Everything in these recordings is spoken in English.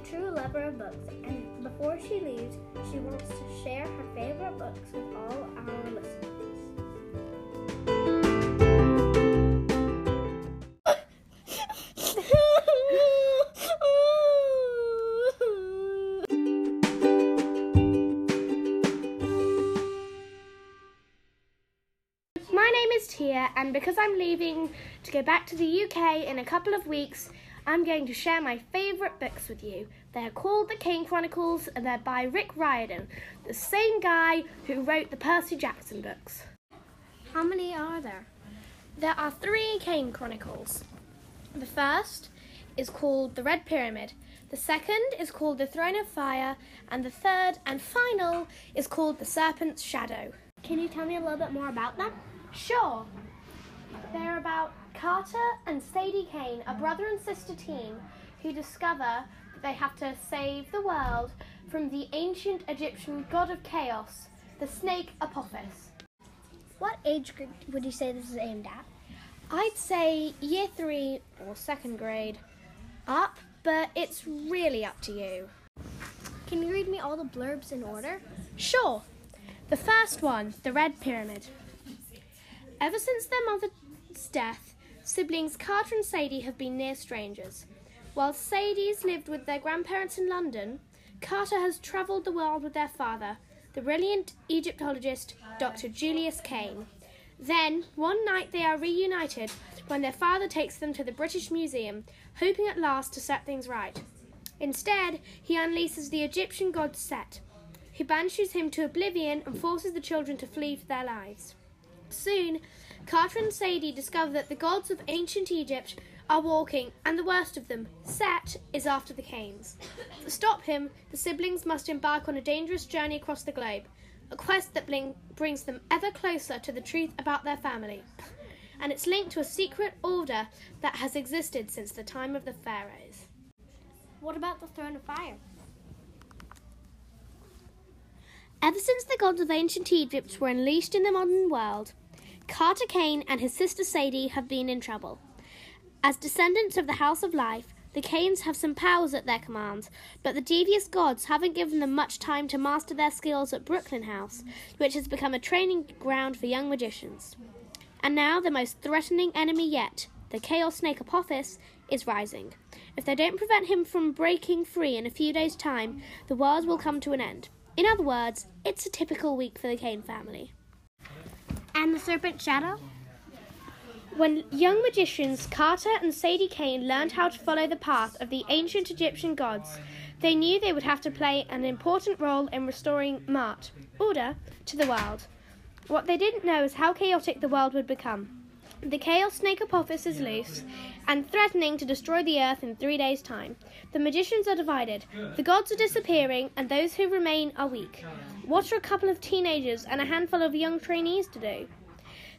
true lover of books, and before she leaves, she wants to share her favorite books with all our listeners. My name is Tia, and because I'm leaving to go back to the UK in a couple of weeks, I'm going to share my favourite books with you. They're called The Kane Chronicles, and they're by Rick Riordan, the same guy who wrote the Percy Jackson books. How many are there? There are three Kane Chronicles. The first is called The Red Pyramid, the second is called The Throne of Fire, and the third and final is called The Serpent's Shadow. Can you tell me a little bit more about them? Sure. They're about Carter and Sadie Kane, a brother and sister team who discover that they have to save the world from the ancient Egyptian god of chaos, the snake Apophis. What age group would you say this is aimed at? I'd say year three or second grade up, but it's really up to you. Can you read me all the blurbs in order? Sure. The first one, the Red Pyramid. Ever since their mother's death, siblings Carter and Sadie have been near strangers. While Sadie's lived with their grandparents in London, Carter has travelled the world with their father, the brilliant Egyptologist Dr. Julius Kane. Then, one night they are reunited when their father takes them to the British Museum, hoping at last to set things right. Instead, he unleashes the Egyptian god Set. He banishes him to oblivion and forces the children to flee for their lives. Soon, Carter and Sadie discover that the gods of ancient Egypt are walking, and the worst of them, Set, is after the Kanes. To stop him, the siblings must embark on a dangerous journey across the globe, a quest that bling- brings them ever closer to the truth about their family. And it's linked to a secret order that has existed since the time of the pharaohs. What about the Throne of Fire? Ever since the gods of ancient Egypt were unleashed in the modern world, Carter Kane and his sister Sadie have been in trouble. As descendants of the House of Life, the Kanes have some powers at their command, but the devious gods haven't given them much time to master their skills at Brooklyn House, which has become a training ground for young magicians. And now the most threatening enemy yet, the Chaos Snake Apophis, is rising. If they don't prevent him from breaking free in a few days' time, the world will come to an end. In other words, it's a typical week for the Kane family. And the Serpent Shadow? When young magicians Carter and Sadie Kane learned how to follow the path of the ancient Egyptian gods, they knew they would have to play an important role in restoring Ma'at, order, to the world. What they didn't know is how chaotic the world would become. The Chaos Snake Apophis is loose and threatening to destroy the earth in three days' time. The magicians are divided. The gods are disappearing, and those who remain are weak. What are a couple of teenagers and a handful of young trainees to do?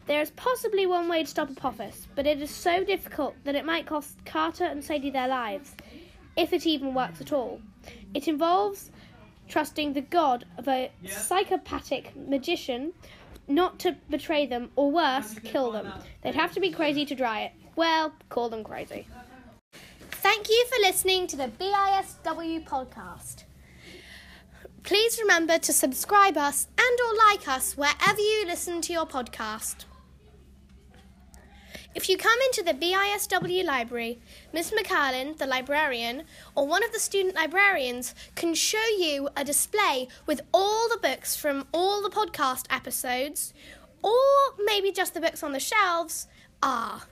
There is possibly one way to stop Apophis, but it is so difficult that it might cost Carter and Sadie their lives, if it even works at all. It involves trusting the god of a psychopathic magician not to betray them, or worse, kill them. They'd have to be crazy to try it. Well, call them crazy. Thank you for listening to the BISW podcast. Please remember to subscribe us and or like us wherever you listen to your podcast. If you come into the BISW library, Miss McCarlin, the librarian, or one of the student librarians can show you a display with all the books from all the podcast episodes, or maybe just the books on the shelves. Ah,